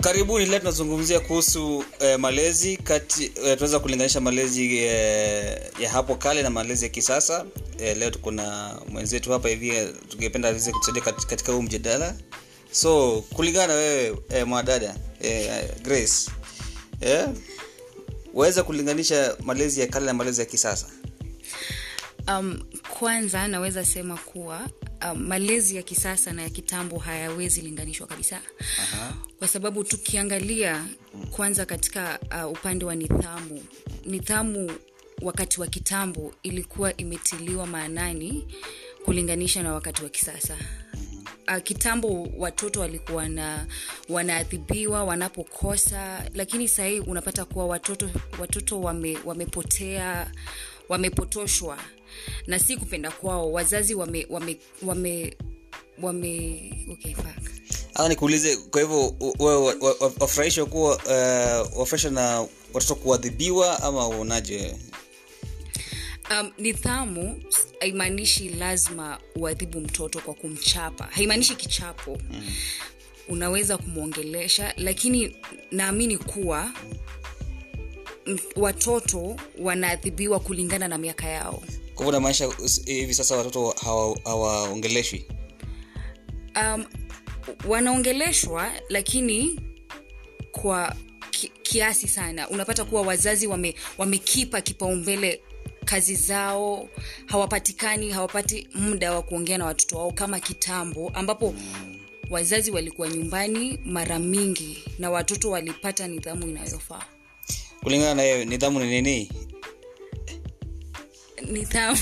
karibuni leo tunazungumzia kuhusu eh, malezi kati eh, tunaweza kulinganisha malezi eh, ya hapo kale na malezi ya kisasa. Eh, leo tuko na mwenzetu hapa hivi eh, tungependa aweze kutusaidia kat- katika huu mjadala. So kulingana na wewe eh, mwadada eh, grace eh, waweza kulinganisha malezi ya kale na malezi ya kisasa? Um, kwanza naweza sema kuwa um, malezi ya kisasa na ya kitambo hayawezi linganishwa kabisa Aha. kwa sababu tukiangalia kwanza katika uh, upande wa nidhamu nidhamu wakati wa kitambo ilikuwa imetiliwa maanani kulinganisha na wakati wa kisasa uh, kitambo watoto walikuwa na wanaadhibiwa wanapokosa lakini sahii unapata kuwa watoto watoto wame, wamepotea wamepotoshwa na si kupenda kwao wazazi wame wame wame, wame okay, fuck. nikuulize kwa hivyo wafurahisha kuwa uh, wafurahisha na watoto kuadhibiwa ama uonaje um, nidhamu haimaanishi lazima uadhibu mtoto kwa kumchapa. Haimaanishi kichapo. Mm. unaweza kumwongelesha lakini naamini kuwa watoto wanaadhibiwa kulingana na miaka yao. Kwa hivyo namaanisha hivi sasa watoto hawa- hawaongeleshwi? Um, wanaongeleshwa lakini kwa ki, kiasi sana. Unapata kuwa wazazi wame, wamekipa kipaumbele kazi zao hawapatikani hawapati muda wa kuongea na watoto wao kama kitambo ambapo wazazi walikuwa nyumbani mara mingi na watoto walipata nidhamu inayofaa. Kulingana na nidhamu ni nini? Nidhamu